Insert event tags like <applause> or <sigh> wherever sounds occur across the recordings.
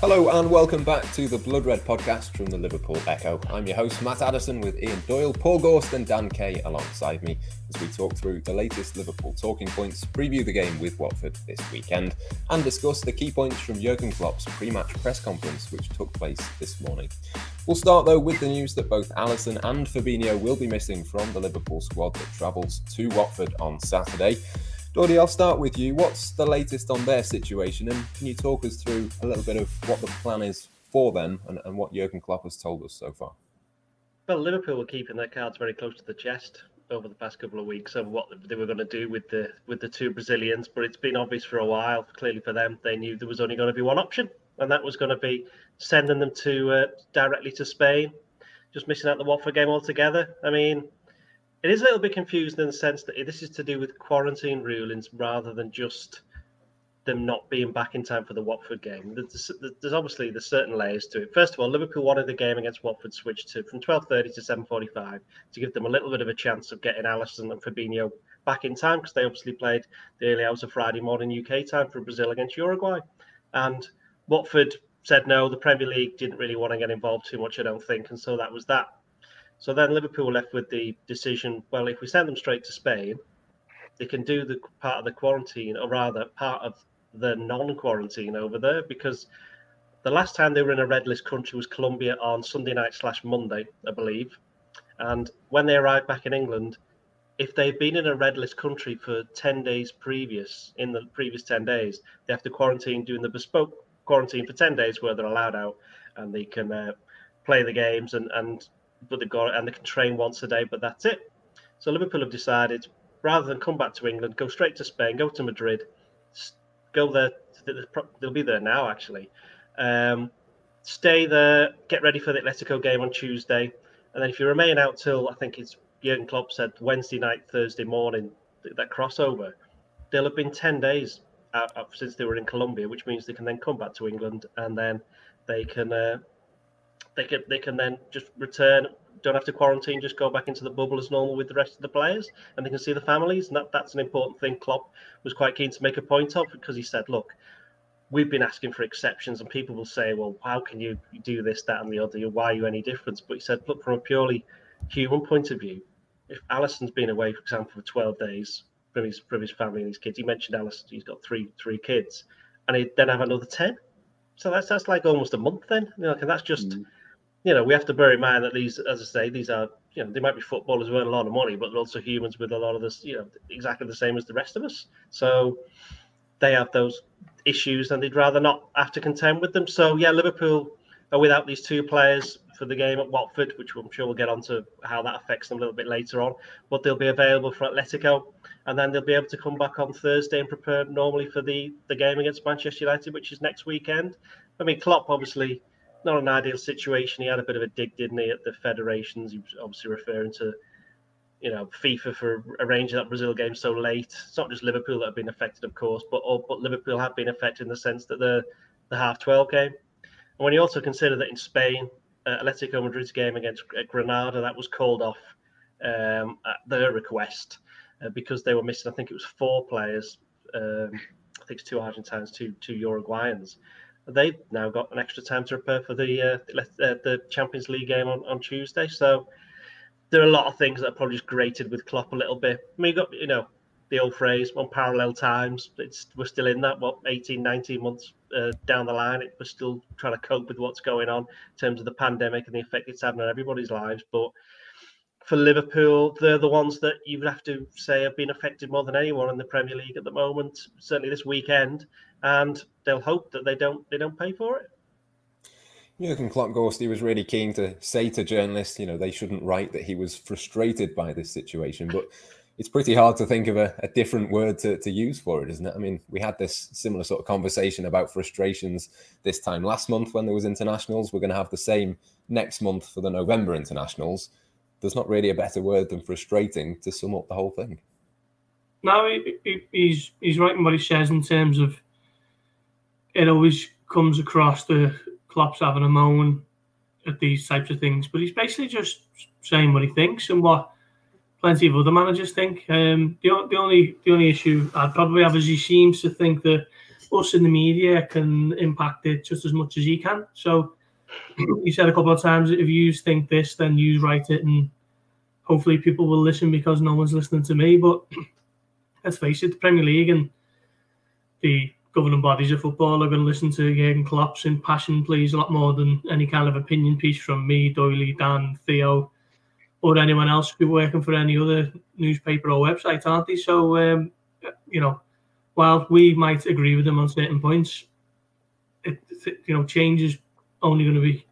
Hello and welcome back to the Blood Red podcast from the Liverpool Echo. I'm your host Matt Addison with Ian Doyle, Paul Gorst, and Dan Kay alongside me as we talk through the latest Liverpool talking points, preview the game with Watford this weekend, and discuss the key points from Jurgen Klopp's pre-match press conference which took place this morning. We'll start though with the news that both Alisson and Fabinho will be missing from the Liverpool squad that travels to Watford on Saturday. Doddy, I'll start with you. What's the latest on their situation? And can you talk us through a little bit of what the plan is for them and, and what Jurgen Klopp has told us so far? Well, Liverpool were keeping their cards very close to the chest over the past couple of weeks of what they were going to do with the with the two Brazilians, but it's been obvious for a while. Clearly, for them, they knew there was only going to be one option, and that was going to be sending them to uh, directly to Spain, just missing out the Watford game altogether. I mean, it is a little bit confusing in the sense that this is to do with quarantine rulings rather than just them not being back in time for the Watford game. There's, there's obviously there's certain layers to it. First of all, Liverpool wanted the game against Watford switched to from 12:30 to 7:45 to give them a little bit of a chance of getting Alisson and Fabinho back in time because they obviously played the early hours of Friday morning UK time for Brazil against Uruguay, and Watford said no. The Premier League didn't really want to get involved too much, I don't think, and so that was that. So then Liverpool left with the decision well, if we send them straight to Spain, they can do the part of the quarantine, or rather, part of the non quarantine over there, because the last time they were in a red list country was Colombia on Sunday night slash Monday, I believe. And when they arrived back in England, if they've been in a red list country for 10 days previous, in the previous 10 days, they have to quarantine doing the bespoke quarantine for 10 days where they're allowed out and they can uh, play the games and, and but they've got it and they can train once a day, but that's it. So Liverpool have decided rather than come back to England, go straight to Spain, go to Madrid, go there. They'll be there now, actually. Um, stay there, get ready for the Atletico game on Tuesday, and then if you remain out till I think it's Jurgen Klopp said Wednesday night, Thursday morning, that crossover, they'll have been ten days out, out since they were in Colombia, which means they can then come back to England and then they can uh, they can they can then just return don't have to quarantine, just go back into the bubble as normal with the rest of the players, and they can see the families. And that, that's an important thing. Klopp was quite keen to make a point of because he said, "Look, we've been asking for exceptions, and people will say, well, how can you do this, that, and the other? Why are you any different?" But he said, "Look, from a purely human point of view, if Alisson's been away, for example, for 12 days from his from his family and his kids, he mentioned Alisson, he's got three three kids, and he then have another 10." So that's that's like almost a month then, you know, and that's just mm you know, we have to bear in mind that these, as I say, these are, you know, they might be footballers who earn a lot of money, but they're also humans with a lot of this, you know, exactly the same as the rest of us. So they have those issues and they'd rather not have to contend with them. So, yeah, Liverpool are without these two players for the game at Watford, which I'm sure we'll get onto how that affects them a little bit later on. But they'll be available for Atletico, and then they'll be able to come back on Thursday and prepare normally for the the game against Manchester United, which is next weekend. I mean, Klopp obviously not an ideal situation. He had a bit of a dig, didn't he, at the federations? He was obviously referring to, you know, FIFA for arranging that Brazil game so late. It's not just Liverpool that have been affected, of course, but oh, but Liverpool have been affected in the sense that the the half twelve game. And when you also consider that in Spain, uh, Atletico Madrid's game against Granada that was called off um, at their request uh, because they were missing. I think it was four players. Um, I think it's two Argentines, two two Uruguayans they've now got an extra time to prepare for the uh, the Champions League game on, on Tuesday. So there are a lot of things that are probably just grated with Klopp a little bit. I mean, you got you know the old phrase on parallel times. It's we're still in that what 18, 19 months uh, down the line. It, we're still trying to cope with what's going on in terms of the pandemic and the effect it's having on everybody's lives. But for Liverpool, they're the ones that you would have to say have been affected more than anyone in the Premier League at the moment. Certainly this weekend, and they'll hope that they don't they don't pay for it. Jurgen Klopp Ghosty was really keen to say to journalists, you know, they shouldn't write that he was frustrated by this situation, but <laughs> it's pretty hard to think of a, a, different word to, to use for it, isn't it? I mean, we had this similar sort of conversation about frustrations this time last month when there was internationals. We're going to have the same next month for the November internationals. There's not really a better word than frustrating to sum up the whole thing. No, he, he, he's he's right in what he says in terms of it always comes across the Klopp's having a moan at these types of things, but he's basically just saying what he thinks and what plenty of other managers think. Um, the, the only the only issue I'd probably have is he seems to think that us in the media can impact it just as much as he can. So <clears throat> he said a couple of times, if you think this, then you write it, and hopefully people will listen because no one's listening to me. But <clears throat> let's face it, the Premier League and the governing bodies of football are going to listen to Jurgen Klopp's impassioned pleas a lot more than any kind of opinion piece from me, Doyley, Dan, Theo, or anyone else who's working for any other newspaper or website, aren't they? So, um, you know, while we might agree with them on certain points, it, you know, change is only going to be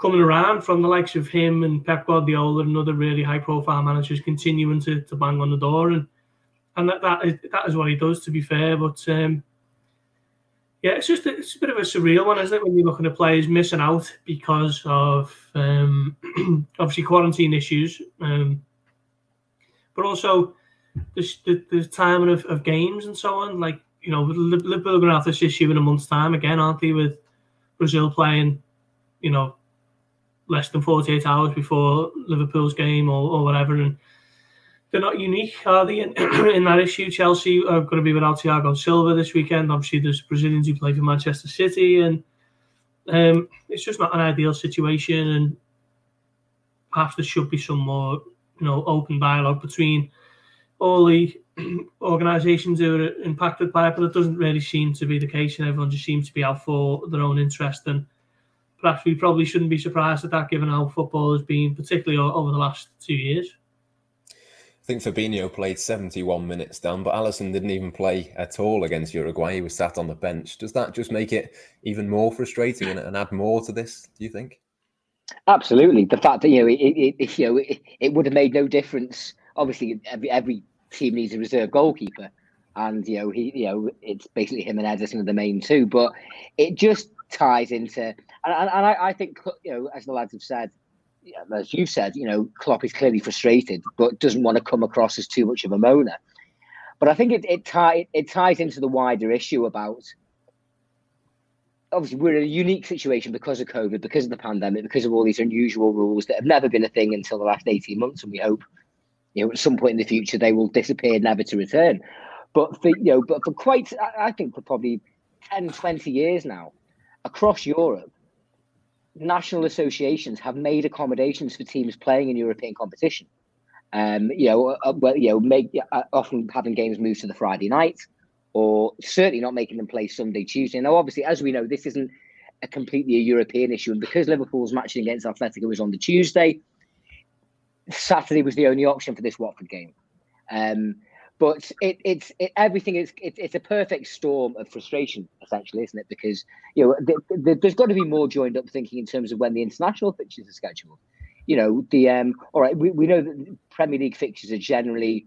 coming around from the likes of him and Pep Guardiola and other really high profile managers continuing to, to bang on the door and and that that is, that is what he does to be fair but um, yeah it's just a, it's a bit of a surreal one isn't it when you're looking at players missing out because of um, <clears throat> obviously quarantine issues um, but also the, the, the timing of, of games and so on like you know Liverpool are going to have this issue in a month's time again aren't they with Brazil playing you know less than 48 hours before Liverpool's game or, or whatever. And they're not unique, are they, in, <clears throat> in that issue? Chelsea are going to be without Thiago Silva this weekend. Obviously, there's Brazilians who play for Manchester City, and um, it's just not an ideal situation. And perhaps there should be some more, you know, open dialogue between all the <clears throat> organisations who are impacted by it, but it doesn't really seem to be the case, and everyone just seems to be out for their own interest. And perhaps we probably shouldn't be surprised at that, given how football has been, particularly over the last two years. Think Fabinho played 71 minutes down, but Alisson didn't even play at all against Uruguay. He was sat on the bench. Does that just make it even more frustrating and, and add more to this? Do you think? Absolutely. The fact that you know it, it, you know it, it, would have made no difference. Obviously, every every team needs a reserve goalkeeper, and you know he you know it's basically him and Ederson are the main two. But it just ties into, and, and, and I, I, think, you know, as the lads have said, as you said, you know, Klopp is clearly frustrated, but doesn't want to come across as too much of a moaner. But I think it it, tie, it ties into the wider issue about obviously we're in a unique situation because of COVID, because of the pandemic, because of all these unusual rules that have never been a thing until the last 18 months. And we hope, you know, at some point in the future they will disappear, never to return. But for you know, but for quite I think for probably 10, 20 years now, across Europe, national associations have made accommodations for teams playing in European competition. Um, you know, uh, well, you know, make uh, often having games moved to the Friday night, or certainly not making them play Sunday, Tuesday. Now, obviously, as we know, this isn't a completely a European issue, and because Liverpool's matching against Atletico was on the Tuesday, Saturday was the only option for this Watford game. Um, but it, it's it, everything is it, it's a perfect storm of frustration essentially isn't it? Because you know the, the, there's got to be more joined up thinking in terms of when the international fixtures are scheduled. You know the um all right we, we know that premier league fixtures are generally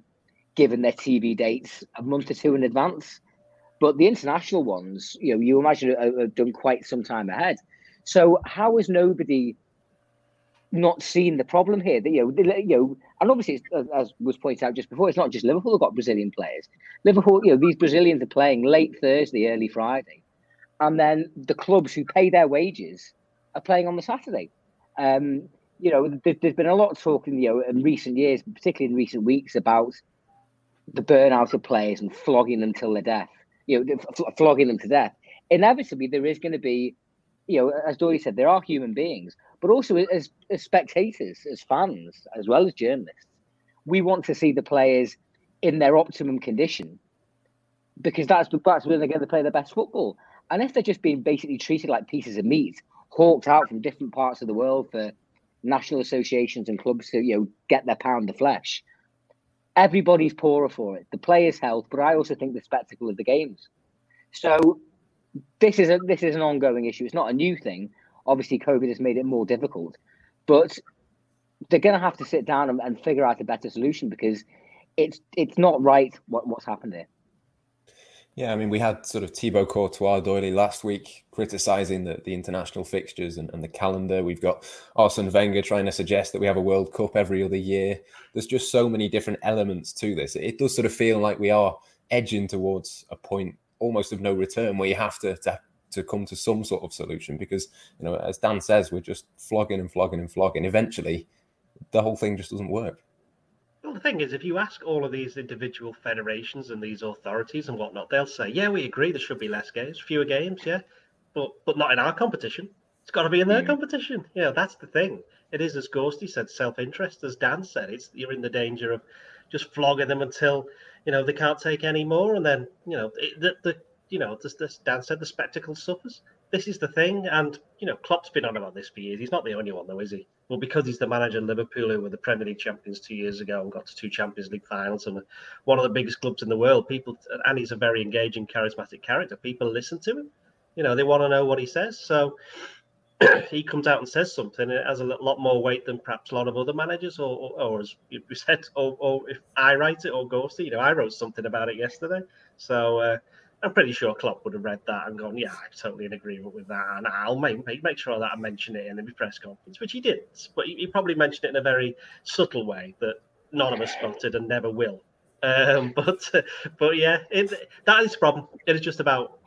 given their tv dates a month or two in advance. But the international ones you know you imagine are, are done quite some time ahead. So how is nobody not seen the problem here. That you know, you know, and obviously, as was pointed out just before, it's not just Liverpool who've got Brazilian players. Liverpool, you know, these Brazilians are playing late Thursday, early Friday, and then the clubs who pay their wages are playing on the Saturday. Um, you know, there, has been a lot of talk in you know in recent years, particularly in recent weeks, about the burnout of players and flogging them till their death. You know, flogging them to death. Inevitably, there is going to be, you know, as Dory said, there are human beings but also as, as spectators, as fans, as well as journalists, we want to see the players in their optimum condition because that's that's when they're going to play their best football. And if they're just being basically treated like pieces of meat, hawked out from different parts of the world for national associations and clubs to you know get their pound of flesh, everybody's poorer for it. The players' health, but I also think the spectacle of the games. So this is a this is an ongoing issue. It's not a new thing, Obviously, COVID has made it more difficult, but they're going to have to sit down and, and, figure out a better solution because it's it's not right what, what's happened here. Yeah, I mean, we had sort of Thibaut Courtois Doyley last week criticising the, the international fixtures and, and the calendar. We've got Arsene Wenger trying to suggest that we have a World Cup every other year. There's just so many different elements to this. It does sort of feel like we are edging towards a point almost of no return where you have to, to to come to some sort of solution because you know as dan says we're just flogging and flogging and flogging eventually the whole thing just doesn't work Well, the thing is, if you ask all of these individual federations and these authorities and whatnot, they'll say, "Yeah, we agree. There should be less games, fewer games, yeah, but but not in our competition. It's got to be in their mm. competition. Yeah, that's the thing. It is, as Ghosty said, self-interest. As Dan said, it's you're in the danger of just flogging them until you know they can't take any more, and then you know it, the, the you know this, this Dan said the spectacle suffers. This is the thing, and you know Klopp's been on about this for years. He's not the only one, though, is he? Well, because he's the manager of Liverpool, who were the Premier League champions two years ago and got to two Champions League finals and one of the biggest clubs in the world. People, and he's a very engaging, charismatic character. People listen to him. You know, they want to know what he says. So he comes out and says something, and it has a lot more weight than perhaps a lot of other managers, or, or, or as you said, or, or, if I write it or Ghosty, you know, I wrote something about it yesterday. So uh, I'm pretty sure Klopp would have read that and gone, yeah, I'm totally in agreement with that. And I'll make, make, sure that I mention it in the press conference, which he didn't. But he, he probably mentioned it in a very subtle way that none of us spotted and never will. Um, <laughs> but but yeah, it, that is the problem. It is just about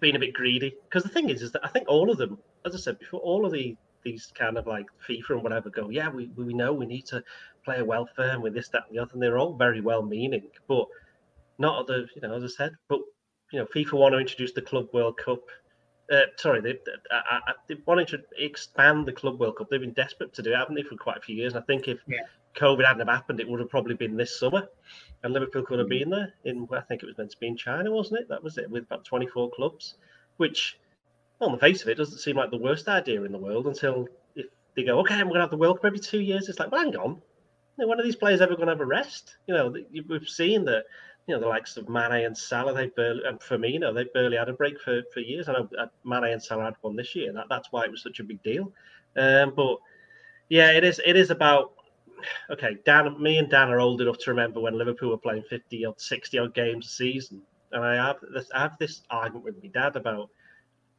being a bit greedy. Because the thing is, is that I think all of them, as I said before, all of the these kind of like FIFA and whatever go, yeah, we, we know we need to play a welfare and with this, that, and the other. And they're all very well meaning, but not the, you know, as I said, but you know, FIFA want to introduce the Club World Cup. Uh, sorry, they, I, I, they to expand the Club World Cup. They've been desperate to do it, haven't they, for quite a few years? And I think if yeah. COVID hadn't have happened, it would have probably been this summer, and Liverpool could have been there. In I think it was meant to be in China, wasn't it? That was it, with about 24 clubs, which, on the face of it, doesn't seem like the worst idea in the world until if they go, okay, we're going to have the World Cup every two years. It's like, well, hang on, when are these players ever going to have a rest? You know, we've seen that you know, the likes of Mane and Salah, they barely, and Firmino, they barely had a break for, for years. I know uh, Mane and Salah had one this year. That, that's why it was such a big deal. Um, but yeah, it is. It is about okay. Dan, me and Dan are old enough to remember when Liverpool were playing fifty or sixty odd games a season, and I have this, I have this argument with my dad about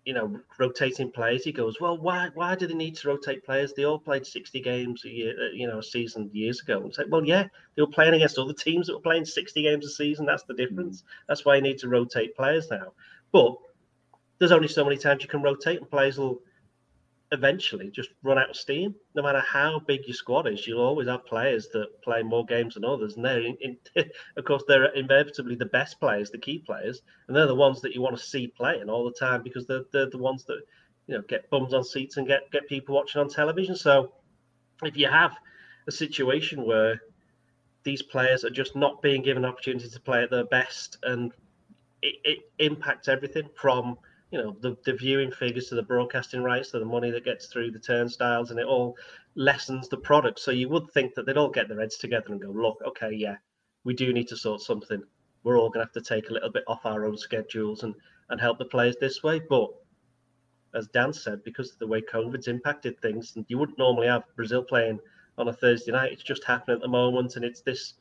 you know, rotating players. He goes, well, why why do they need to rotate players? They all played 60 games a year, uh, you know, a season years ago. And say, well, yeah, they were playing against other teams that were playing 60 games a season. That's the difference. Mm. That's why you need to rotate players now. But there's only so many times you can rotate, and players will eventually just run out of steam. No matter how big your squad is, you'll always have players that play more games than others. And they're, in, <laughs> of course, they're inevitably the best players, the key players, and they're the ones that you want to see playing all the time because they're, they're the ones that you know get bums on seats and get get people watching on television. So if you have a situation where these players are just not being given opportunity to play at their best, and it, it impacts everything from you know the, the viewing figures to the broadcasting rights to the money that gets through the turnstiles and it all lessens the product. So you would think that they'd all get their heads together and go look okay yeah we do need to sort something. We're all going to have to take a little bit off our own schedules and and help the players this way. But as dan said because of the way covid's impacted things and you wouldn't normally have brazil playing on a thursday night it's just happening at the moment and it's this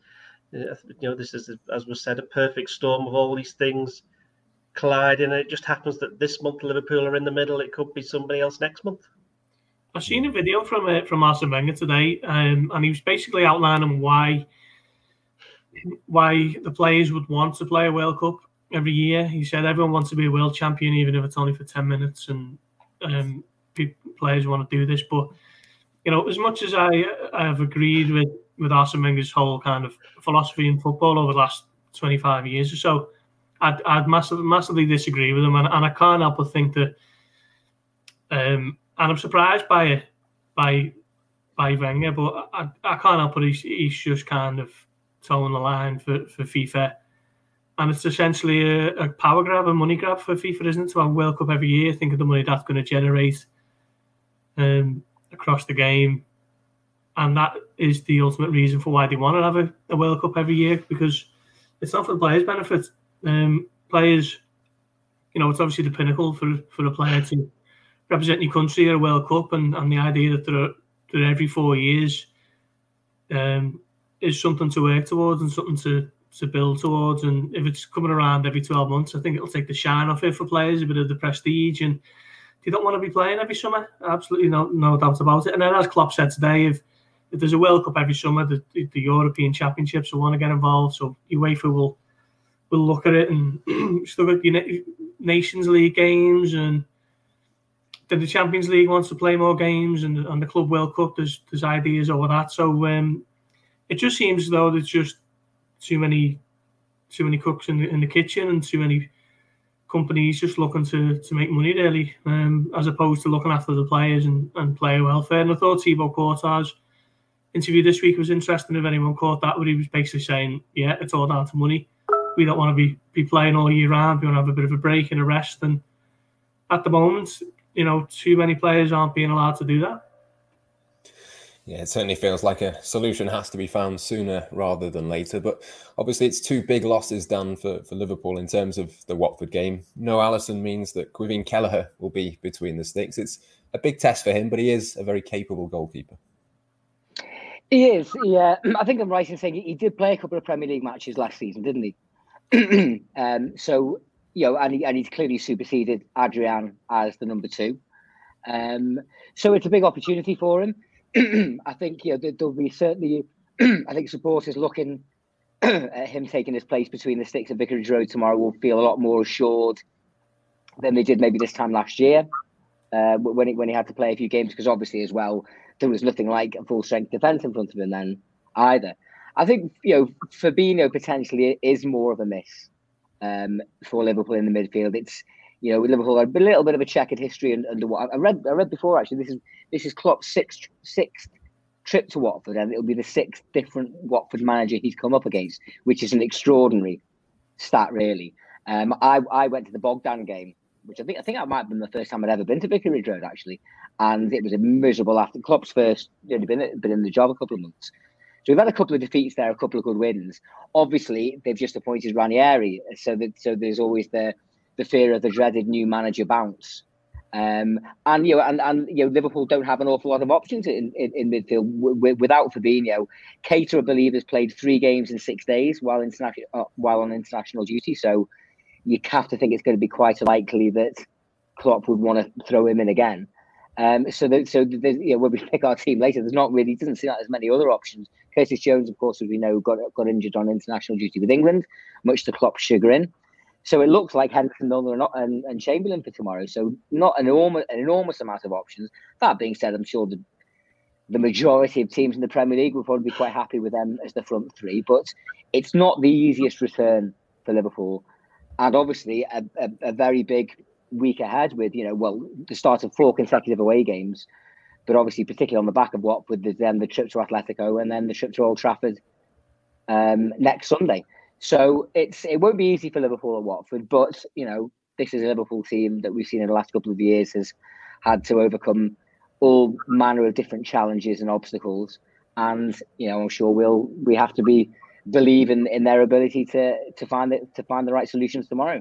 you know this is as was said a perfect storm of all these things colliding. And it just happens that this month Liverpool are in the middle. It could be somebody else next month. I've seen a video from uh, from Arsene Wenger today, um, and he was basically outlining why why the players would want to play a World Cup every year. He said everyone wants to be a world champion, even if it's only for ten minutes, and um, players want to do this. But you know, as much as I I have agreed with with Arsene Wenger's whole kind of philosophy in football over the last twenty five years or so, I'd, I'd massively, massively disagree with him, and, and I can't help but think that. Um, and I'm surprised by it, by by Wenger, but I, I can't help but he's, he's just kind of towing the line for, for FIFA. And it's essentially a, a, power grab, a money grab for FIFA, isn't it? To have a World Cup every year, think of the money that's going to generate um, across the game. And that is the ultimate reason for why they want to have a, a World Cup every year because it's not for the players' benefit um, players, you know, it's obviously the pinnacle for, for a player to represent your country at a World Cup, and, and the idea that they're, they're every four years um, is something to work towards and something to, to build towards. And if it's coming around every 12 months, I think it'll take the shine off it for players, a bit of the prestige. And you don't want to be playing every summer, absolutely no, no doubt about it. And then, as Klopp said today, if if there's a World Cup every summer, the, the European Championships will want to get involved. So UEFA will will look at it and still got your Nations League games and then the Champions League wants to play more games and, and the Club World Cup there's there's ideas over that so um, it just seems though there's just too many too many cooks in the, in the kitchen and too many companies just looking to, to make money really, um, as opposed to looking after the players and, and player welfare. And I thought Thibaut Courtois interview this week was interesting if anyone caught that, where he was basically saying, yeah, it's all down to money. We don't want to be, be playing all year round. We want to have a bit of a break and a rest. And at the moment, you know, too many players aren't being allowed to do that. Yeah, it certainly feels like a solution has to be found sooner rather than later. But obviously, it's two big losses done for, for Liverpool in terms of the Watford game. No Alisson means that Caoimhín Kelleher will be between the sticks. It's a big test for him, but he is a very capable goalkeeper. He is, yeah. <clears throat> I think I'm right in saying he did play a couple of Premier League matches last season, didn't he? <clears throat> um, so, you know, and, he, and he's clearly superseded Adrian as the number two. Um, so it's a big opportunity for him. <clears throat> I think you know there'll be certainly. <clears throat> I think supporters looking at him taking his place between the sticks at Vicarage Road tomorrow will feel a lot more assured than they did maybe this time last year uh, when he when he had to play a few games because obviously as well there was nothing like a full strength defence in front of him then either. I think you know Fabinho potentially is more of a miss um, for Liverpool in the midfield. It's you know, Liverpool had a little bit of a checkered history and under what I read. I read before actually. This is this is Klopp's sixth sixth trip to Watford, and it'll be the sixth different Watford manager he's come up against, which is an extraordinary stat, really. Um, I I went to the Bogdan game, which I think I think that might have been the first time I'd ever been to Vicarage Road actually, and it was a miserable after Klopp's first. Know, been been in the job a couple of months. So we've had a couple of defeats there, a couple of good wins. Obviously, they've just appointed Ranieri, so that so there's always the the fear of the dreaded new manager bounce. Um, and you know, and, and you know, Liverpool don't have an awful lot of options in, in, in midfield w- w- without Fabinho. Keita, I believe, has played three games in six days while international uh, while on international duty. So you have to think it's going to be quite likely that Klopp would want to throw him in again. Um, so, that, so you know, when we <laughs> pick our team later, there's not really doesn't seem like there's many other options. Curtis Jones, of course, as we know, got got injured on international duty with England, much to Klopp's chagrin. So it looks like Henderson, Milner, and, and, Chamberlain for tomorrow. So not an enormous, an enormous amount of options. That being said, I'm sure the the majority of teams in the Premier League will probably be quite happy with them as the front three. But it's not the easiest return for Liverpool, and obviously a, a, a very big week ahead with you know well the start of four consecutive away games, but obviously particularly on the back of Watford, there's then the trip to Atletico and then the trip to Old Trafford um, next Sunday. So it's it won't be easy for Liverpool or Watford, but you know this is a Liverpool team that we've seen in the last couple of years has had to overcome all manner of different challenges and obstacles, and you know I'm sure we'll we have to be believe in, in their ability to to find it to find the right solutions tomorrow.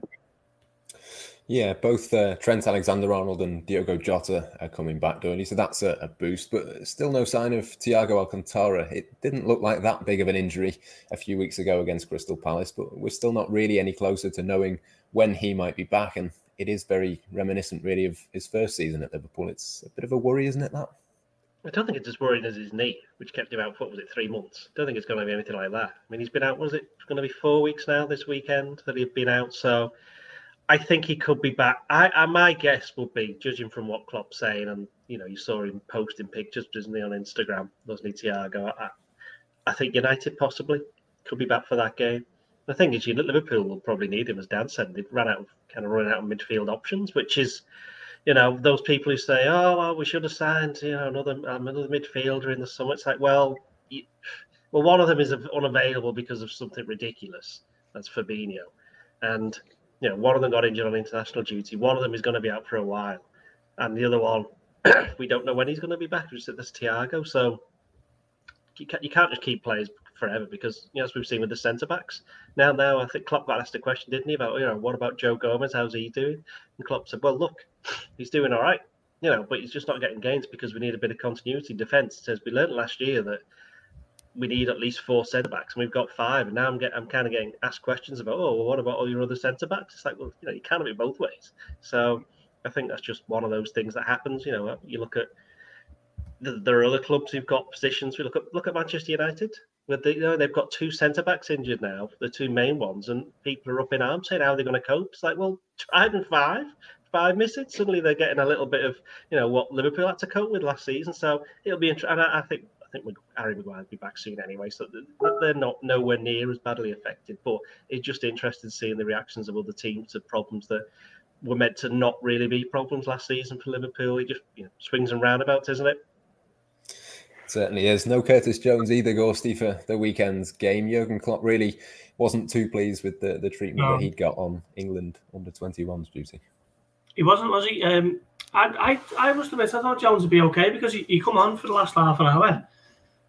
Yeah, both uh, Trent Alexander-Arnold and Diogo Jota are coming back, Doyle. So that's a, a, boost, but still no sign of Thiago Alcantara. It didn't look like that big of an injury a few weeks ago against Crystal Palace, but we're still not really any closer to knowing when he might be back. And it is very reminiscent, really, of his first season at Liverpool. It's a bit of a worry, isn't it? That I don't think it's as worrying as his knee, which kept him out what was it three months. I don't think it's going to be anything like that. I mean, he's been out. Was it going to be four weeks now this weekend that he'd been out? So I think he could be back. I, I, my guess would be, judging from what Klopp's saying, and you know, you saw him posting pictures, doesn't he, on Instagram, Wasn't he, Thiago? I, I think United possibly could be back for that game. The thing is, you know, Liverpool will probably need him, as Dan said. They've ran out of kind of running out of midfield options, which is, you know, those people who say, "Oh, well, we should have signed, you know, another um, another midfielder in the summer." It's like, well, you, well, one of them is unavailable because of something ridiculous. That's Fabinho, and you know, one of them got injured on international duty. One of them is going to be out for a while, and the other one, <clears throat> we don't know when he's going to be back. We Just this Thiago, so you can't, you can't just keep players forever because you know, as we've seen with the centre backs. Now, now I think Klopp got asked a question, didn't he, about you know what about Joe Gomez? How's he doing? And Klopp said, well, look, he's doing all right, you know, but he's just not getting gains because we need a bit of continuity. Defence says we learned last year that we need at least four centre backs, and we've got five. And now I'm getting, I'm kind of getting asked questions about, oh, well, what about all your other centre backs? It's like, well, you know, you can't have it both ways. So I think that's just one of those things that happens. You know, uh, you look at there are other clubs who've got positions. We look at look at Manchester United. With the, you know, they've got two centre backs injured now, the two main ones, and people are up in arms saying how are they're going to cope. It's like, well, try and five, five missing. Suddenly they're getting a little bit of you know what Liverpool had to cope with last season. So it'll be interesting. I think think Harry Maguire will be back soon anyway, so they're not nowhere near as badly affected. But it's just interesting seeing the reactions of other teams to problems that were meant to not really be problems last season for Liverpool. It just you know, swings and roundabouts, isn't it? Certainly is. No Curtis Jones either, Ghosty, for the weekend's game. Jurgen Klopp really wasn't too pleased with the, the treatment no. that he'd got on England under 21's duty. He wasn't, was he? Um, I, I, I must admit, I thought Jones would be okay because he, he come on for the last half an hour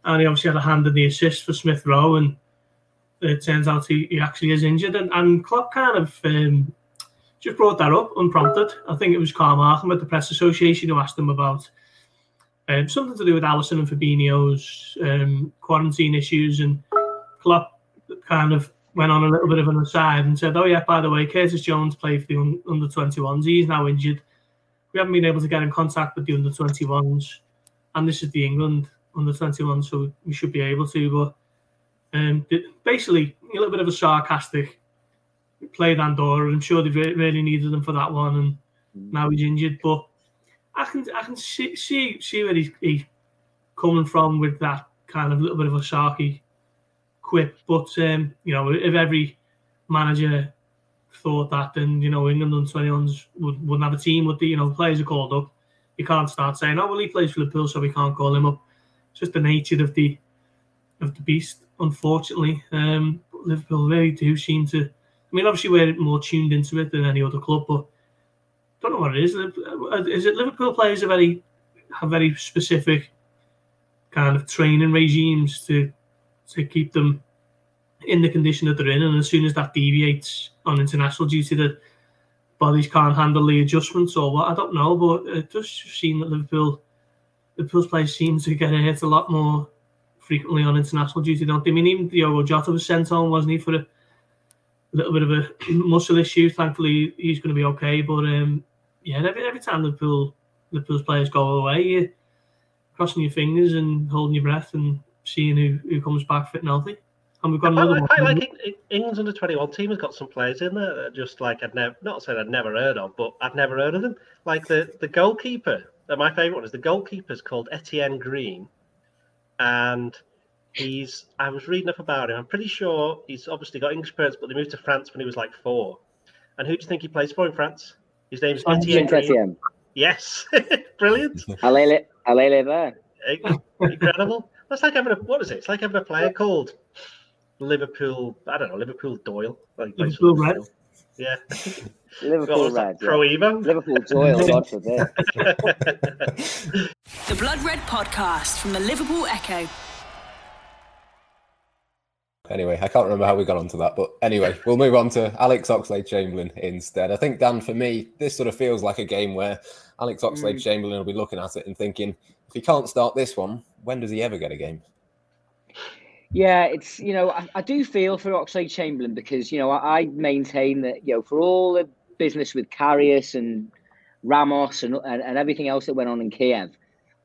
and he obviously had a hand in the assist for Smith Rowe and it turns out he, he actually is injured and, and Klopp kind of um, just brought that up unprompted. I think it was Carl Markham at the Press Association who asked him about um, something to do with Alisson and Fabinho's um, quarantine issues, and Klopp kind of went on a little bit of an aside and said, "Oh yeah, by the way, Curtis Jones played for the un- under 21s. He's now injured. We haven't been able to get in contact with the under 21s, and this is the England under 21, so we should be able to." But um, basically, a little bit of a sarcastic played Andorra. I'm sure they really needed him for that one, and now he's injured. But I can I can see see, see where he's, he's coming from with that kind of little bit of a sharky quip. But um, you know, if every manager thought that, then you know, England under 21s would, wouldn't have a team. Would the you know players are called up? You can't start saying, "Oh, well, he plays for Liverpool, so we can't call him up." It's just the nature of the of the beast, unfortunately. Um, Liverpool really do seem to I mean, obviously we're more tuned into it than any other club, but I don't know what it is. Is it Liverpool players are very have very specific kind of training regimes to to keep them in the condition that they're in, and as soon as that deviates on international duty, the bodies can't handle the adjustments or what I don't know, but it does seem that Liverpool Liverpool's players seem to get hit a lot more frequently on international duty, don't they? I mean, even Diogo Jota was sent on, wasn't he, for a a little bit of a muscle issue. Thankfully, he's going to be okay. But um, yeah, every every time Liverpool Liverpool's players go away, you're crossing your fingers and holding your breath and seeing who, who comes back fit and healthy. And we've got another I, one. I like England's under twenty one team has got some players in there that just like I'd never not said I'd never heard of, but I'd never heard of them. Like the the goalkeeper. Uh, my favourite one is the goalkeeper's called Etienne Green, and He's. I was reading up about him. I'm pretty sure he's obviously got English parents, but they moved to France when he was like four. And who do you think he plays for in France? His name's Etienne. Etienne. Yes, <laughs> brilliant. Allez, allez there. Incredible. That's like having a what is it? It's like having a player called Liverpool. I don't know Liverpool Doyle. Liverpool Red. Yeah. <laughs> Liverpool Red. Pro yeah. Evo. Liverpool Doyle. God forbid. the Blood Red Podcast from the Liverpool Echo. Anyway, I can't remember how we got onto that, but anyway, we'll move on to Alex Oxlade Chamberlain instead. I think Dan, for me, this sort of feels like a game where Alex Oxlade mm. Chamberlain will be looking at it and thinking, if he can't start this one, when does he ever get a game? Yeah, it's you know I, I do feel for Oxlade Chamberlain because you know I, I, maintain that you know for all the business with Karius and Ramos and, and, and everything else that went on in Kiev,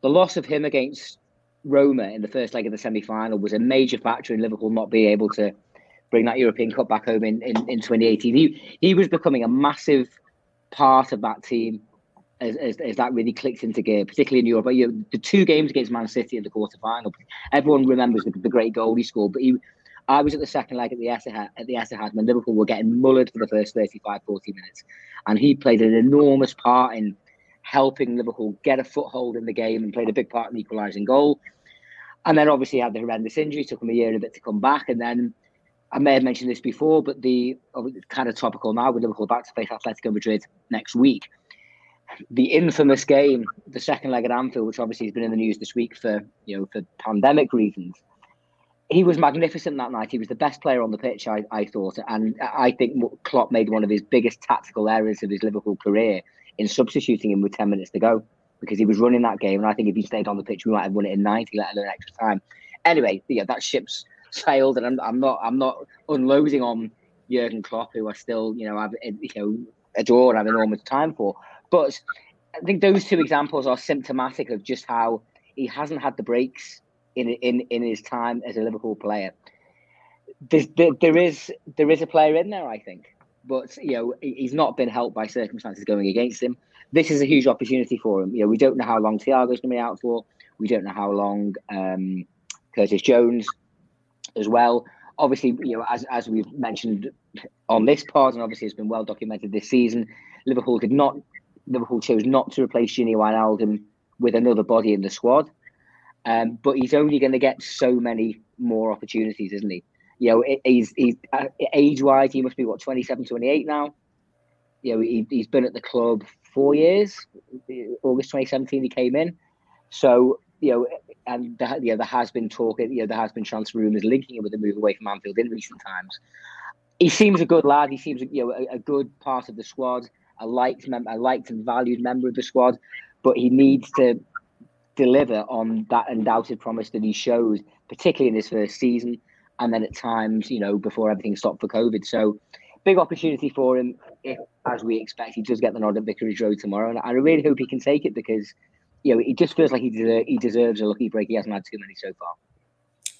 the loss of him against Roma in the first leg of the semi final was a major factor in Liverpool not being able to bring that European Cup back home in, in, in 2018. He, he was becoming a massive part of that team as, as, as that really clicks into gear, particularly in Europe. You know, the two games against Man City in the quarter final, everyone remembers the, the great goal he scored. But he, I was at the second leg at the Etihad, at the Etihad when Liverpool were getting mullered for the first 35, 40 minutes. And he played an enormous part in helping Liverpool get a foothold in the game and played a big part in equalising goal. And then obviously had the horrendous injury, took him a year and a bit to come back. And then I may have mentioned this before, but the oh, kind of topical now with Liverpool back to face Atletico Madrid next week. The infamous game, the second leg at Anfield, which obviously has been in the news this week for you know for pandemic reasons. He was magnificent that night. He was the best player on the pitch, I, I thought, and I think Klopp made one of his biggest tactical errors of his Liverpool career in substituting him with ten minutes to go because he was running that game. And I think if he stayed on the pitch, we might have won it in 90, let alone extra time. Anyway, yeah, that ship's sailed, and I'm, I'm not I'm not unloading on Jurgen Klopp, who I still you know I've you know adore and have enormous time for. But I think those two examples are symptomatic of just how he hasn't had the breaks in in in his time as a Liverpool player. There's, there, there is there is a player in there, I think, but you know he's not been helped by circumstances going against him this is a huge opportunity for him. You know, we don't know how long Thiago's going to be out for. We don't know how long. Um, Curtis Jones as well. Obviously, you know, as as we've mentioned on this part, and obviously it's been well documented this season, Liverpool did not. Liverpool chose not to replace Gini Wijnaldum with another body in the squad. Um, but he's only going to get so many more opportunities, isn't he? You know, he's, he's uh, age wise, he must be what 27, 28 now. You know, he, he's been at the club four years. August 2017, he came in. So, you know, and there, you know, there has been talk, you know, there has been transfer rumours linking him with a move away from Anfield in recent times. He seems a good lad. He seems, you know, a, a good part of the squad. a liked, mem- I liked and valued member of the squad, but he needs to deliver on that undoubted promise that he showed, particularly in his first season, and then at times, you know, before everything stopped for COVID. So, big opportunity for him if, as we expect, he does get the nod at Vicarage Road tomorrow, and I really hope he can take it because, you know, it just feels like he he deserves a lucky break. He hasn't had too many so far.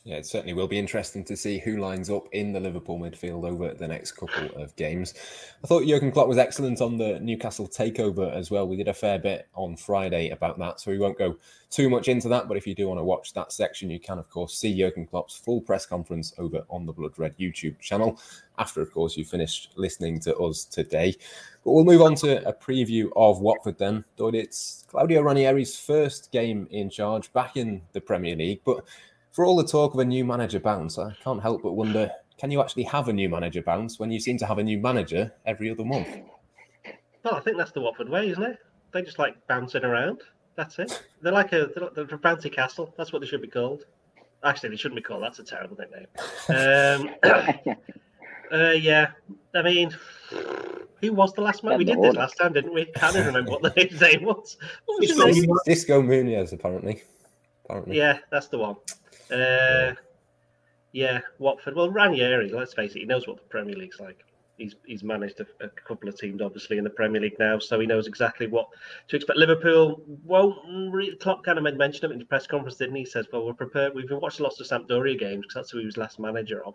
Yeah, it certainly will be interesting to see who lines up in the Liverpool midfield over the next couple of games. I thought Jurgen Klopp was excellent on the Newcastle takeover as well. We did a fair bit on Friday about that, so we won't go too much into that. But if you do want to watch that section, you can, of course, see Jurgen Klopp's full press conference over on the Blood Red YouTube channel. After, of course, you finished listening to us today. But we'll move on to a preview of Watford then. It's Claudio Ranieri's first game in charge back in the Premier League, but for all the talk of a new manager bounce, I can't help but wonder can you actually have a new manager bounce when you seem to have a new manager every other month? Well, I think that's the Watford way, isn't it? They just like bouncing around. That's it. They're like a they're, they're a bouncy castle. That's what they should be called. Actually, they shouldn't be called. That's a terrible nickname. Um, <laughs> <coughs> uh, yeah, I mean, who was the last man? We did this last time, didn't we? Can't even remember what the <laughs> name was. What was Xisco, Xisco Munoz, apparently. apparently. Yeah, that's the one. Uh, yeah, Watford. Well, Ranieri, let's face it, he knows what the Premier League's like. He's he's managed a, a, couple of teams, obviously, in the Premier League now, so he knows exactly what to expect. Liverpool won't. Re- Klopp kind of made mention of it in the press conference, didn't he? He says, "Well, we're prepared. We've been watching lots of Sampdoria games because that's who he was last manager of.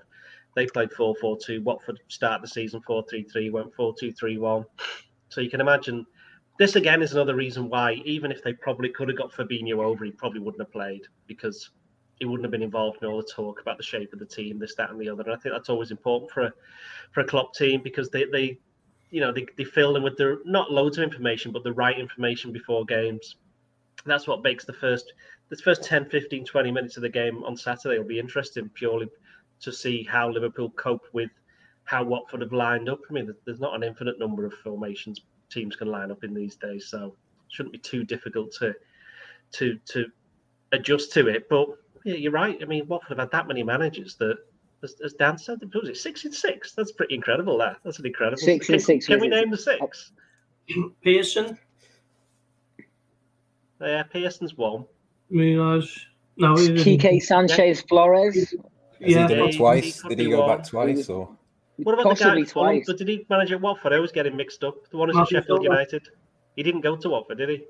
They played 4-4-2. Watford start the season 4-3-3, went 4-2-3-1. So you can imagine this again is another reason why, even if they probably could have got Fabinho over, he probably wouldn't have played because he wouldn't have been involved in all the talk about the shape of the team, this, that, and the other. And I think that's always important for a for a Klopp team because they, they you know, they, they fill them with the not loads of information, but the right information before games. That's what makes the first the first 10, 15, 20 minutes of the game on Saturday will be interesting purely to see how Liverpool cope with how Watford have lined up. I mean, there's not an infinite number of formations teams can line up in these days, so it shouldn't be too difficult to to to adjust to it. But yeah, you're right. I mean, Watford have had that many managers that, as, as Dan said, was it six in six? That's pretty incredible. That that's an incredible six can, in six. Can we name the six? Oh. <clears throat> Pearson. Yeah, Pearson's one. Munoz. No, Quique Sanchez Flores. Has yeah, he done it twice? Did he go back twice or? What about Possibly the guy? Twice. Did he manage at Watford? I always get him mixed up. The one who's in Sheffield United. He didn't go to Watford, did he?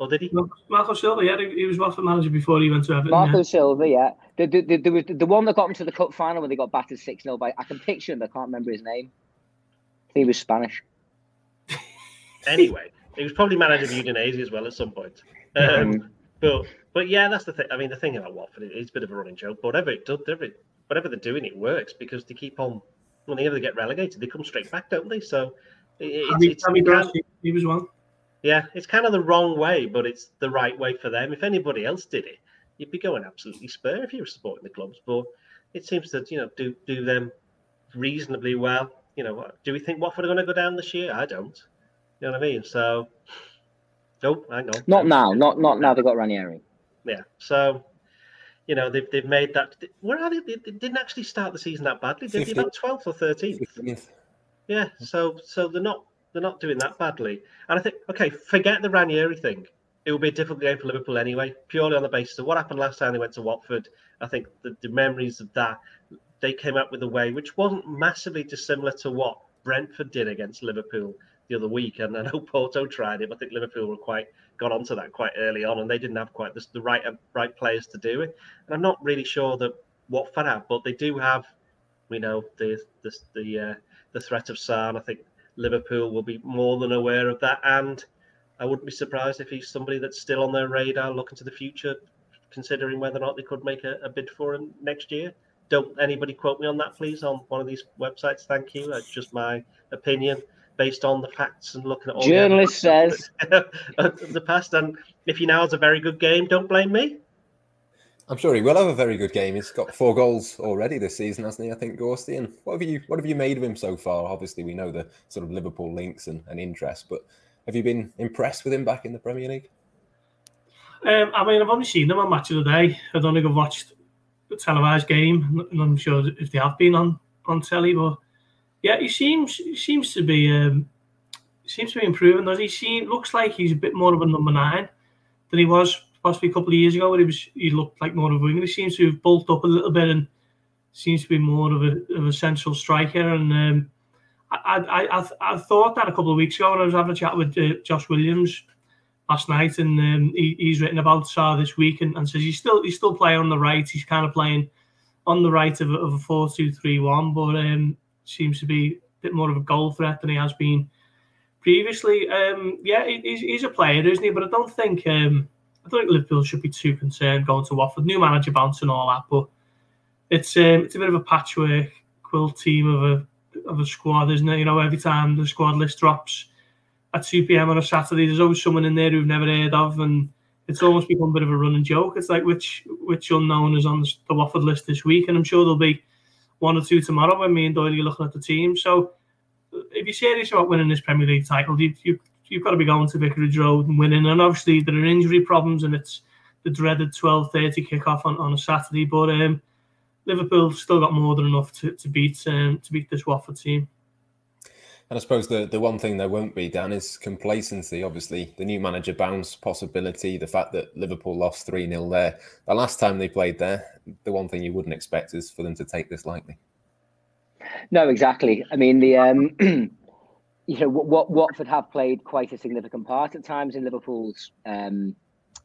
Or did he? Marco Silva, yeah, he was Watford manager before he went to Everton. Marco yeah. Silva, yeah. The, the, the, the, the one that got him to the cup final when they got battered 6 0 by, I can picture him, I can't remember his name. He was Spanish. <laughs> <laughs> anyway, he was probably manager of Udinese as well at some point. Um. But but yeah, that's the thing. I mean, the thing about Watford, it's a bit of a running joke. But whatever it does, whatever they're doing, it works because they keep on. When they ever get relegated, they come straight back, don't they? So it, it's, it's, it's, he was one. Yeah, it's kind of the wrong way, but it's the right way for them. If anybody else did it, you'd be going absolutely spur if you were supporting the clubs. But it seems to you know do do them reasonably well. You know, do we think Watford are going to go down this year? I don't. You know what I mean? So, nope, hang on. Not now. Not not now. They've got Ranieri. Yeah. So, you know, they've they've made that. Where are they? They didn't actually start the season that badly. Did they about twelfth or thirteenth? Yeah. So so they're not they're not doing that badly. And I think, okay, forget the Ranieri thing. It will be a difficult game for Liverpool anyway, purely on the basis of what happened last time they went to Watford. I think the, the memories of that, they came up with a way which wasn't massively dissimilar to what Brentford did against Liverpool the other week. And I know <laughs> Porto tried it, but I think Liverpool were quite got onto that quite early on, and they didn't have quite the, the right right players to do it. And I'm not really sure that Watford have, but they do have, we know the the the, uh, the threat of Sarr. I think Liverpool will be more than aware of that. And I wouldn't be surprised if he's somebody that's still on their radar, looking to the future, considering whether or not they could make a, a bid for him next year. Don't anybody quote me on that, please, on one of these websites. Thank you. That's just my opinion based on the facts and looking at all journalist the says <laughs> the past. And if he now has a very good game, don't blame me. I'm sure he will have a very good game. He's got four goals already this season, hasn't he? I think Gorsty. And what have you what have you made of him so far? Obviously, we know the sort of Liverpool links and, and interest, but have you been impressed with him back in the Premier League? Um, I mean, I've only seen them on Match of the Day. I don't think I've watched the televised game, and I'm sure if they have been on on telly, but yeah, he seems he seems to be um, seems to be improving. Does he? Seem looks like he's a bit more of a number nine than he was possibly a couple of years ago, where he was he looked like more of a winger. He seems to have bulked up a little bit and seems to be more of a of a central striker. And um, I, I I I thought that a couple of weeks ago when I was having a chat with uh, Josh Williams last night, and um, he, he's written about Sarr this week and, and says he's still he's still playing on the right. He's kind of playing on the right of, of a four two three one, but um, seems to be a bit more of a goal threat than he has been previously. Um, yeah, he's, he's a player, isn't he? But I don't think um, I don't think Liverpool should be too concerned going to Watford. New manager bounce and all that, but it's um, it's a bit of a patchwork quilt team of a of a squad, isn't it? You know, every time the squad list drops at 2 p.m. on a Saturday, there's always someone in there who've never heard of, and it's almost become a bit of a running joke. It's like which which unknown is on the Watford list this week, and I'm sure there'll be one or two tomorrow when me and Doyle are looking at the team. So if you're serious about winning this Premier League title, you, you, you've got to be going to Vicarage Road and winning. And obviously there are injury problems and it's the dreaded 12.30 kickoff on, on a Saturday. But um, Liverpool still got more than enough to, to beat um, to beat this Watford team. And I suppose the, the one thing there won't be, Dan, is complacency. Obviously, the new manager bounce possibility, the fact that Liverpool lost 3 0 there. The last time they played there, the one thing you wouldn't expect is for them to take this lightly. No, exactly. I mean, the. Um, <clears throat> you know, what Watford have played quite a significant part at times in Liverpool's um,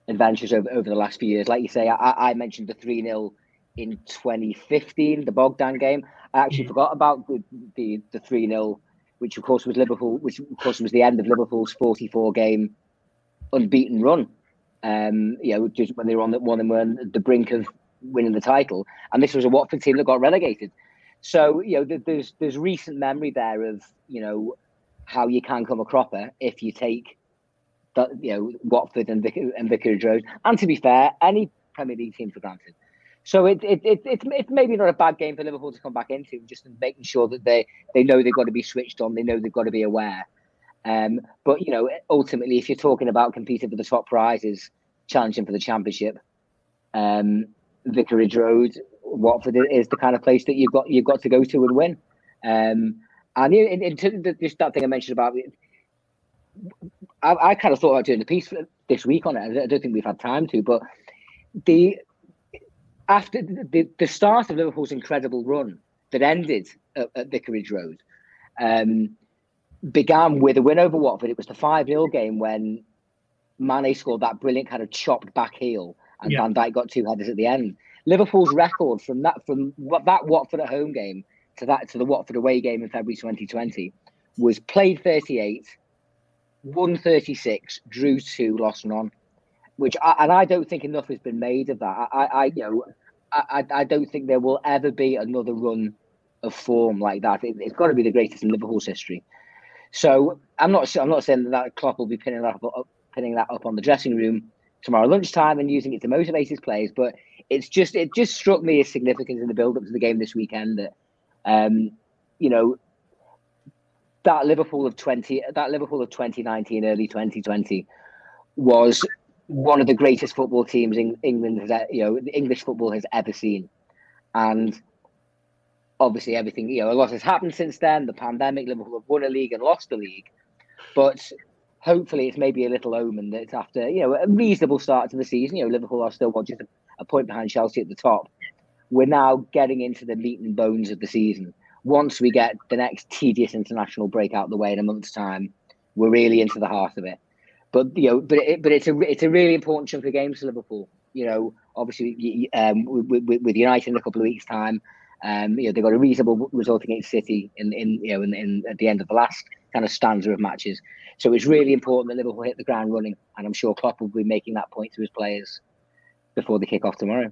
adventures over, over the last few years. Like you say, I, I mentioned the 3 0 in 2015, the Bogdan game. I actually mm-hmm. forgot about the the, the 3 0 which of course was Liverpool, which of course was the end of Liverpool's 44 game unbeaten run. Um, you know, just when they were on the one and were on the brink of winning the title, and this was a Watford team that got relegated. So you know, there's there's recent memory there of you know how you can come a cropper if you take that you know Watford and Vic- and Vicarage Road, and to be fair, any Premier League team for granted. So it, it, it, it's, it's maybe not a bad game for Liverpool to come back into, just making sure that they, they know they've got to be switched on, they know they've got to be aware. Um, but, you know, ultimately, if you're talking about competing for the top prizes, challenging for the championship, um, Vicarage Road, Watford is the kind of place that you've got you've got to go to and win. Um, and in, in, in just that thing I mentioned about I, I kind of thought about doing the piece this week on it. I don't think we've had time to, but the after the, the start of Liverpool's incredible run that ended at, at Vicarage Road um, began with a win over Watford. It was the 5 0 game when Mane scored that brilliant kind of chopped back heel and yeah. Van Dijk got two headers at the end. Liverpool's record from that from that Watford at home game to that to the Watford away game in February 2020 was played 38, won 36, drew two, lost none which I, and I don't think enough has been made of that. I, I you know, I, I don't think there will ever be another run of form like that. It, has got to be the greatest in Liverpool's history. So I'm not I'm not saying that, that Klopp will be pinning that up, uh, pinning that up on the dressing room tomorrow lunchtime and using it to motivate his players, but it's just it just struck me as significant in the build up to the game this weekend that um, you know that Liverpool of 20 that Liverpool of 2019 early 2020 was one of the greatest football teams in England has, you know, English football has ever seen, and obviously everything, you know, a lot has happened since then. The pandemic, Liverpool have won a league and lost the league, but hopefully it's maybe a little omen that after you know a reasonable start to the season, you know, Liverpool are still just a, a point behind Chelsea at the top. We're now getting into the meat and bones of the season. Once we get the next tedious international break out the way in a month's time, we're really into the heart of it. But you know, but it, but it's a it's a really important chunk of games for Liverpool. You know, obviously um, with, with, United in a couple of weeks' time, um, you know they got a reasonable result against City in, in you know in, in at the end of the last kind of stanza of matches. So it's really important that Liverpool hit the ground running, and I'm sure Klopp will be making that point to his players before the kick off tomorrow.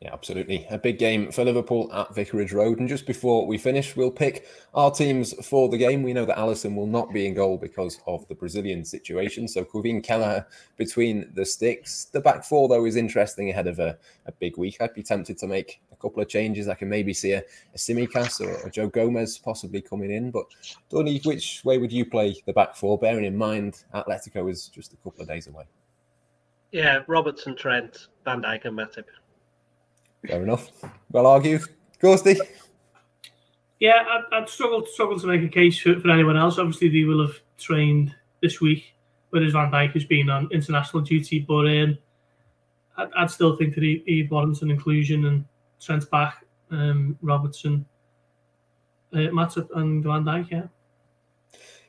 Yeah, absolutely. A big game for Liverpool at Vicarage Road. And just before we finish, we'll pick our teams for the game. We know that Alisson will not be in goal because of the Brazilian situation. So Caoimhin Kelleher between the sticks. The back four, though, is interesting ahead of a, a big week. I'd be tempted to make a couple of changes. I can maybe see a, a Tsimikas or a Joe Gomez possibly coming in. But Donny, which way would you play the back four, bearing in mind Atletico is just a couple of days away? Yeah, Robertson, Trent, Van Dijk, and Matip. Fair enough. Well argued. Ghosty? Yeah, I'd, I'd struggle struggle to make a case for, for anyone else. Obviously, they will have trained this week, whereas Van Dijk has been on international duty. But um, I'd, I'd still think that he, he warrants an inclusion and Trent back, um, Robertson, uh, Matip, and Van Dijk. Yeah.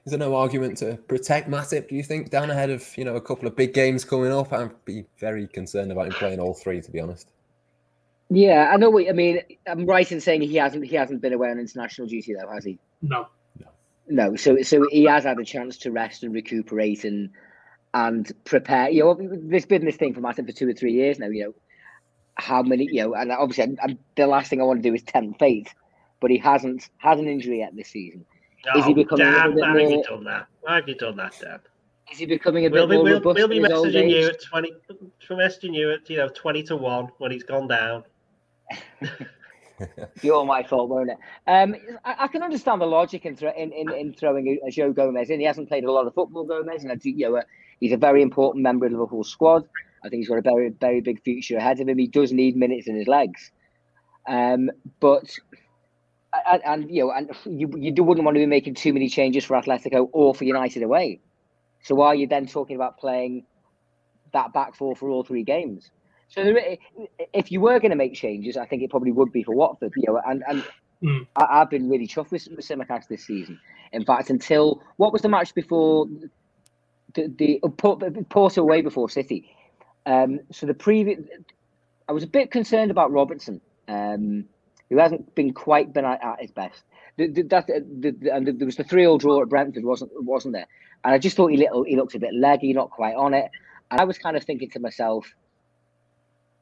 Is there no argument to protect Matip? Do you think down ahead of you know a couple of big games coming up? I'd be very concerned about him playing all three, to be honest. Yeah, I know. What, I mean, I'm right in saying he hasn't he hasn't been away on international duty though, has he? No. No. No. So so he has had a chance to rest and recuperate and and prepare. You know, there's been this thing for Martin for two or three years now. You know, how many? You know, and obviously, I'm, I'm, the last thing I want to do is tempt fate, but he hasn't had an injury yet this season. Oh, is he becoming Dan, a bit more? Have you done that? Why have you done that, Dan? Is he becoming a we'll bit be, more we'll? We'll be messaging you at twenty. Messaging you at you know twenty to one when he's gone down. <laughs> all my fault, won't it? Um, I, I, can understand the logic in, in, in, in throwing a, Joe Gomez in. He hasn't played a lot of football, Gomez, and I you know, uh, he's a very important member of Liverpool's squad. I think he's got a very, very big future ahead of him. He does need minutes in his legs, um, but and, and, you know, and you you wouldn't want to be making too many changes for Atletico or for United away. So why are you then talking about playing that back four for all three games? So there, if you were going to make changes, I think it probably would be for Watford. You know, and and mm. I, have been really chuffed with, with Tsimikas this season. In fact, until what was the match before the, the uh, Porto away before City. Um, so the previous, I was a bit concerned about Robertson, um, who hasn't been quite been at, at his best. The, the, that, the, the, and there was the three-all draw at Brentford, wasn't wasn't there? And I just thought he little he looked a bit leggy, not quite on it. And I was kind of thinking to myself,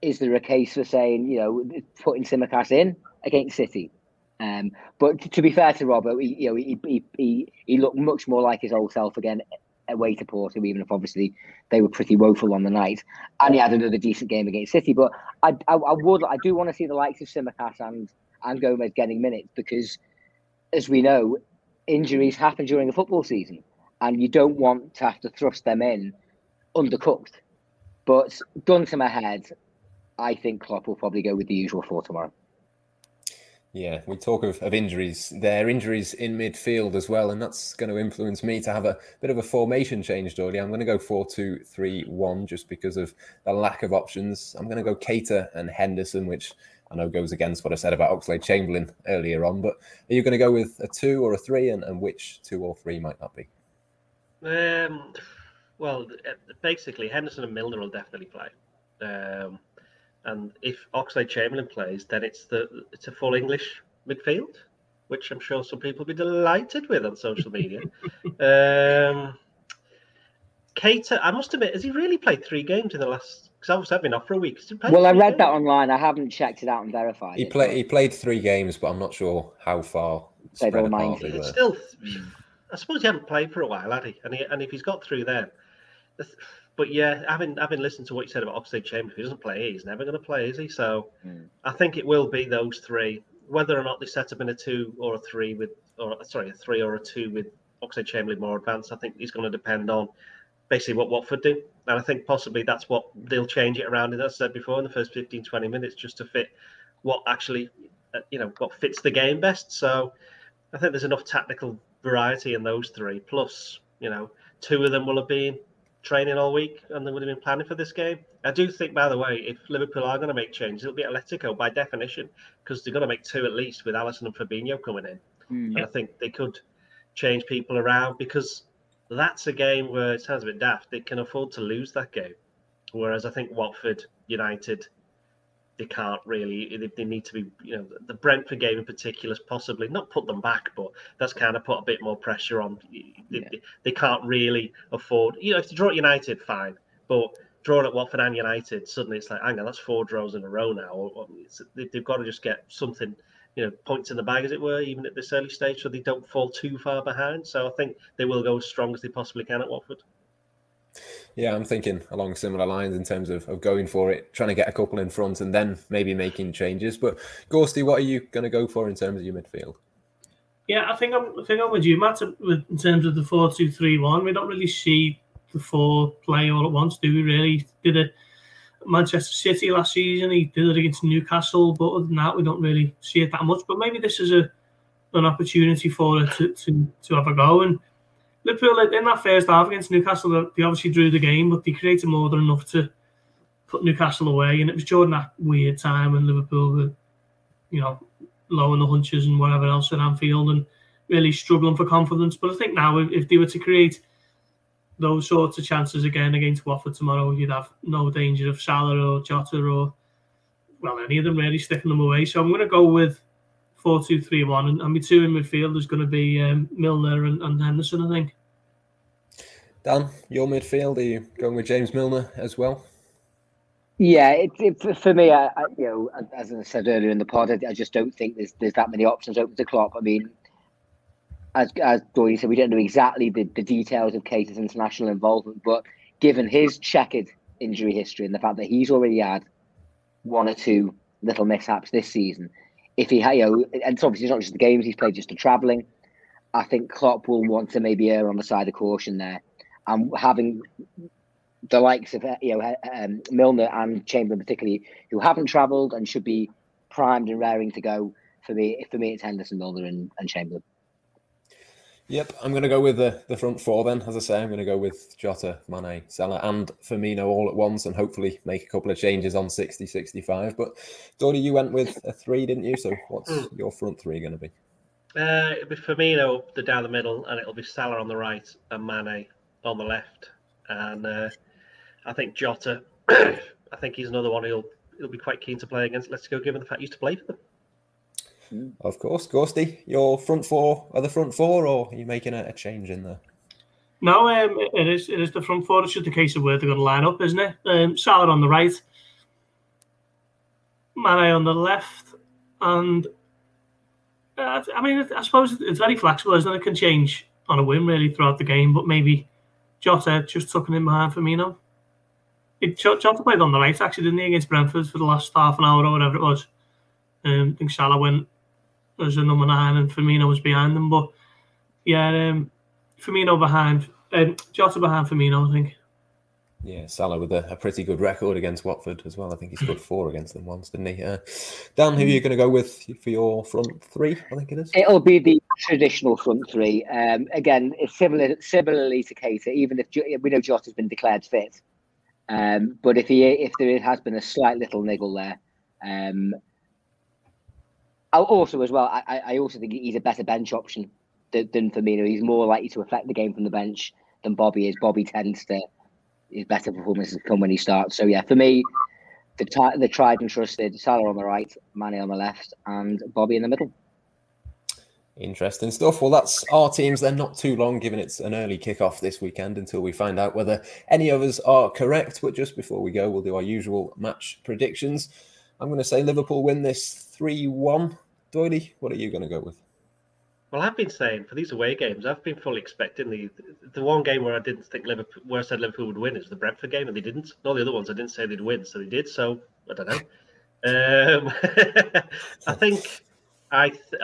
is there a case for saying, you know, putting Tsimikas in against City? Um, but to, to, be fair to Robert, he, you know, he, he, he, he looked much more like his old self again away to Porto, even if obviously they were pretty woeful on the night. And he had another decent game against City. But I, I, I would, I do want to see the likes of Tsimikas and and Gomez getting minutes because, as we know, injuries happen during a football season, and you don't want to have to thrust them in undercooked. But gun to my head, I think Klopp will probably go with the usual four tomorrow. Yeah, we talk of, of injuries. There are injuries in midfield as well, and that's going to influence me to have a bit of a formation change, Dory. I'm going to go 4 2 3 1 just because of the lack of options. I'm going to go Keita and Henderson, which I know goes against what I said about Oxlade Chamberlain earlier on. But are you going to go with a 2 or a 3, and, and which 2 or 3 might that be? Um, well, basically, Henderson and Milner will definitely play. Um, and if Oxlade Chamberlain plays, then it's the it's a full English midfield, which I'm sure some people will be delighted with on social media. <laughs> um, Keita, I must admit, has he really played three games in the last? Because obviously I've been off for a week. Well, I read games? that online. I haven't checked it out and verified. He played. He played three games, but I'm not sure how far. Spread apart it's still. I suppose he hadn't played for a while, had he? And, he, and if he's got through then, but yeah, having having listened to what you said about Oxlade Chamberlain, if he doesn't play, he's never going to play, is he? So mm. I think it will be those three. Whether or not they set up in a two or a three with, or sorry, a three or a two with Oxlade Chamberlain more advanced, I think is going to depend on basically what Watford do. And I think possibly that's what they'll change it around. As I said before, in the first 15, 20 minutes, just to fit what actually, uh, you know, what fits the game best. So I think there's enough tactical variety in those three. Plus, you know, two of them will have been training all week and they would have been planning for this game. I do think, by the way, if Liverpool are going to make changes, it'll be Atletico by definition because they're going to make two at least with Alisson and Fabinho coming in. Mm. And I think they could change people around because that's a game where it sounds a bit daft. They can afford to lose that game. Whereas I think Watford, United, they can't really. They, they need to be, you know, the Brentford game in particular, is possibly not put them back, but that's kind of put a bit more pressure on. They, yeah. they, they can't really afford. You know, if they draw at United, fine, but drawn at Watford and United, suddenly it's like, hang on, that's four draws in a row now. Or, or they've got to just get something, you know, points in the bag, as it were, even at this early stage, so they don't fall too far behind. So I think they will go as strong as they possibly can at Watford. Yeah, I'm thinking along similar lines in terms of, of going for it, trying to get a couple in front and then maybe making changes. But Ghosty, what are you going to go for in terms of your midfield? Yeah, I think I'm I think I'm with you, Matt. In terms of the four-two-three-one, we don't really see the four play all at once, do we? Really did it Manchester City last season. He did it against Newcastle, but other than that, we don't really see it that much. But maybe this is a an opportunity for it to, to, to have a go. And Liverpool in that first half against Newcastle, they obviously drew the game, but they created more than enough to put Newcastle away. And it was during that weird time when Liverpool were, you know, low in the hunches and whatever else at Anfield and really struggling for confidence. But I think now if, if they were to create those sorts of chances again against Watford tomorrow, you'd have no danger of Salah or Jota or well any of them really sticking them away. So I'm going to go with four two three one, and, and my two in midfield is going to be um, Milner and, and Henderson, I think. Dan, your midfield, are you going with James Milner as well? Yeah, it, it, for me, I, I, you know, as I said earlier in the pod, I, I, just don't think there's there's that many options open to Klopp. I mean, as as Dory said, we don't know exactly the, the details of Keita's international involvement, but given his checkered injury history and the fact that he's already had one or two little mishaps this season, if he, you know, and it's obviously not just the games he's played, just the travelling. I think Klopp will want to maybe err on the side of caution there, and having the likes of you know um, Milner and Chamberlain particularly, who haven't travelled and should be primed and raring to go. For me, for me, it's Henderson, Milner, and, and Chamberlain. Yep, I'm going to go with the, the front four then. As I say, I'm going to go with Jota, Mane, Salah, and Firmino all at once and hopefully make a couple of changes on 60 65. But Dory, you went with a three, didn't you? So what's mm. your front three going to be? Uh, it'll be Firmino the down the middle, and it'll be Salah on the right and Mane on the left. And uh, I think Jota, <coughs> I think he's another one who'll he'll be quite keen to play against. Let's go, given the fact he used to play for them. Of course, Ghosty, your front four are the front four, or are you making a, a change in there? No, um, it is it is the front four. It's just a case of where they're going to line up, isn't it? Um, Salah on the right, Mane on the left, and uh, I mean, I suppose it's very flexible, isn't it? It can change on a whim really throughout the game, but maybe Jota just tucking in behind Firmino. It, Jota played on the right actually, didn't he, against Brentford for the last half an hour or whatever it was. Um, I think Salah went as a number nine, and Firmino was behind them. But yeah, um, Firmino behind, um, Jota behind Firmino, I think. Yeah, Salah with a, a, pretty good record against Watford as well. I think he scored four against them once, didn't he? Uh, Dan, who are you going to go with for your front three? I think it is. It'll be the traditional front three. Um, again, it's similar, similarly to Keita. Even if we know Jota's been declared fit, um, but if he if there has been a slight little niggle there, um, Oh, also as well, I, I also think he's a better bench option than, than Firmino. He's more likely to affect the game from the bench than Bobby is. Bobby tends to his better performances come when he starts. So yeah, for me, the the tried and trusted Salah on the right, Mane on the left, and Bobby in the middle. Interesting stuff. Well, that's our teams. They're not too long, given it's an early kickoff this weekend until we find out whether any of us are correct. But just before we go, we'll do our usual match predictions. I'm going to say Liverpool win this 3 1. Doily, what are you going to go with? Well, I've been saying for these away games, I've been fully expecting the the one game where I didn't think Liverpool, where I said Liverpool would win, is the Brentford game, and they didn't. All the other ones I didn't say they'd win, so they did. So I don't know. Um, <laughs> I think I th-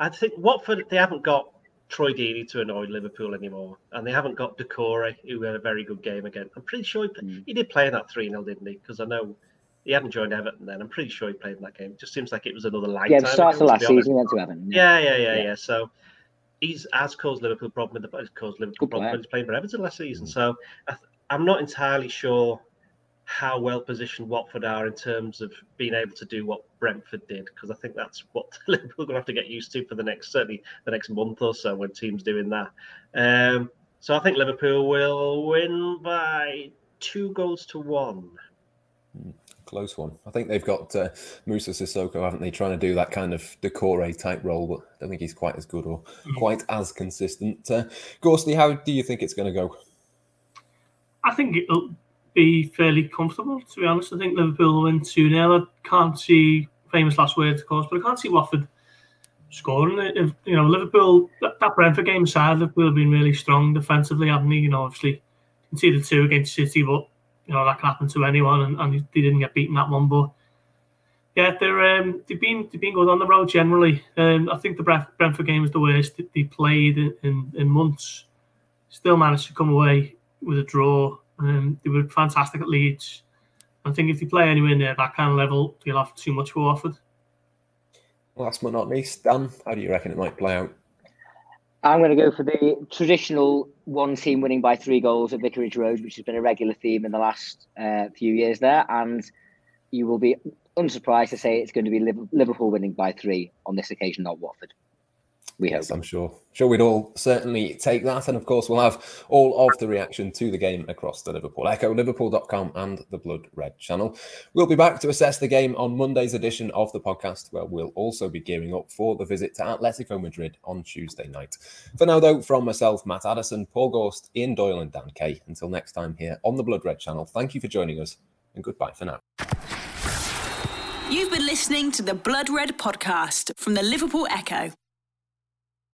I think Watford they haven't got Troy Deeney to annoy Liverpool anymore, and they haven't got Doucouré, who had a very good game again. I'm pretty sure he, mm. he did play in that three 0 didn't he? Because I know he hadn't joined Everton then. I'm pretty sure he played in that game. It just seems like it was another lifetime. Yeah, starts the last season, went to Everton. Yeah, yeah, yeah, yeah. yeah. So he's has caused Liverpool problem with the he's caused Liverpool problem when he's playing for Everton last season. So I am not entirely sure how well positioned Watford are in terms of being able to do what Brentford did, because I think that's what <laughs> Liverpool are going to have to get used to for the next certainly the next month or so when teams doing that. Um, so I think Liverpool will win by two goals to one. Hmm close one. I think they've got uh, Moussa Sissoko, haven't they, trying to do that kind of Doucouré type role, but I don't think he's quite as good or mm. quite as consistent. Uh, Ghosty, how do you think it's going to go? I think it'll be fairly comfortable, to be honest. I think Liverpool will win 2 0. I can't see, famous last words, of course, but I can't see Watford scoring. If, you know, Liverpool, that, that Brentford game aside, Liverpool have been really strong defensively, haven't they? You know, obviously, you can see the two against City, but, you know, that can happen to anyone, and, and they didn't get beaten that one. But, yeah, they're um, they've been they've been good on the road generally. Um, I think the Brentford game was the worst they played in, in, in months. Still managed to come away with a draw. Um, they were fantastic at Leeds. I think if they play anywhere near that kind of level, they'll have too much for Watford. Last but not least, Dan, how do you reckon it might play out? I'm going to go for the traditional one team winning by three goals at Vicarage Road, which has been a regular theme in the last uh, few years there. And you will be unsurprised to say it's going to be Liverpool winning by three on this occasion, not Watford we hope. Yes, I'm sure. Sure, we'd all certainly take that. And of course, we'll have all of the reaction to the game across the Liverpool Echo, Liverpool.com, and the Blood Red channel. We'll be back to assess the game on Monday's edition of the podcast, where we'll also be gearing up for the visit to Atletico Madrid on Tuesday night. For now, though, from myself, Matt Addison, Paul Gorst, Ian Doyle, and Dan Kay, until next time here on the Blood Red channel, thank you for joining us, and goodbye for now. You've been listening to the Blood Red podcast from the Liverpool Echo.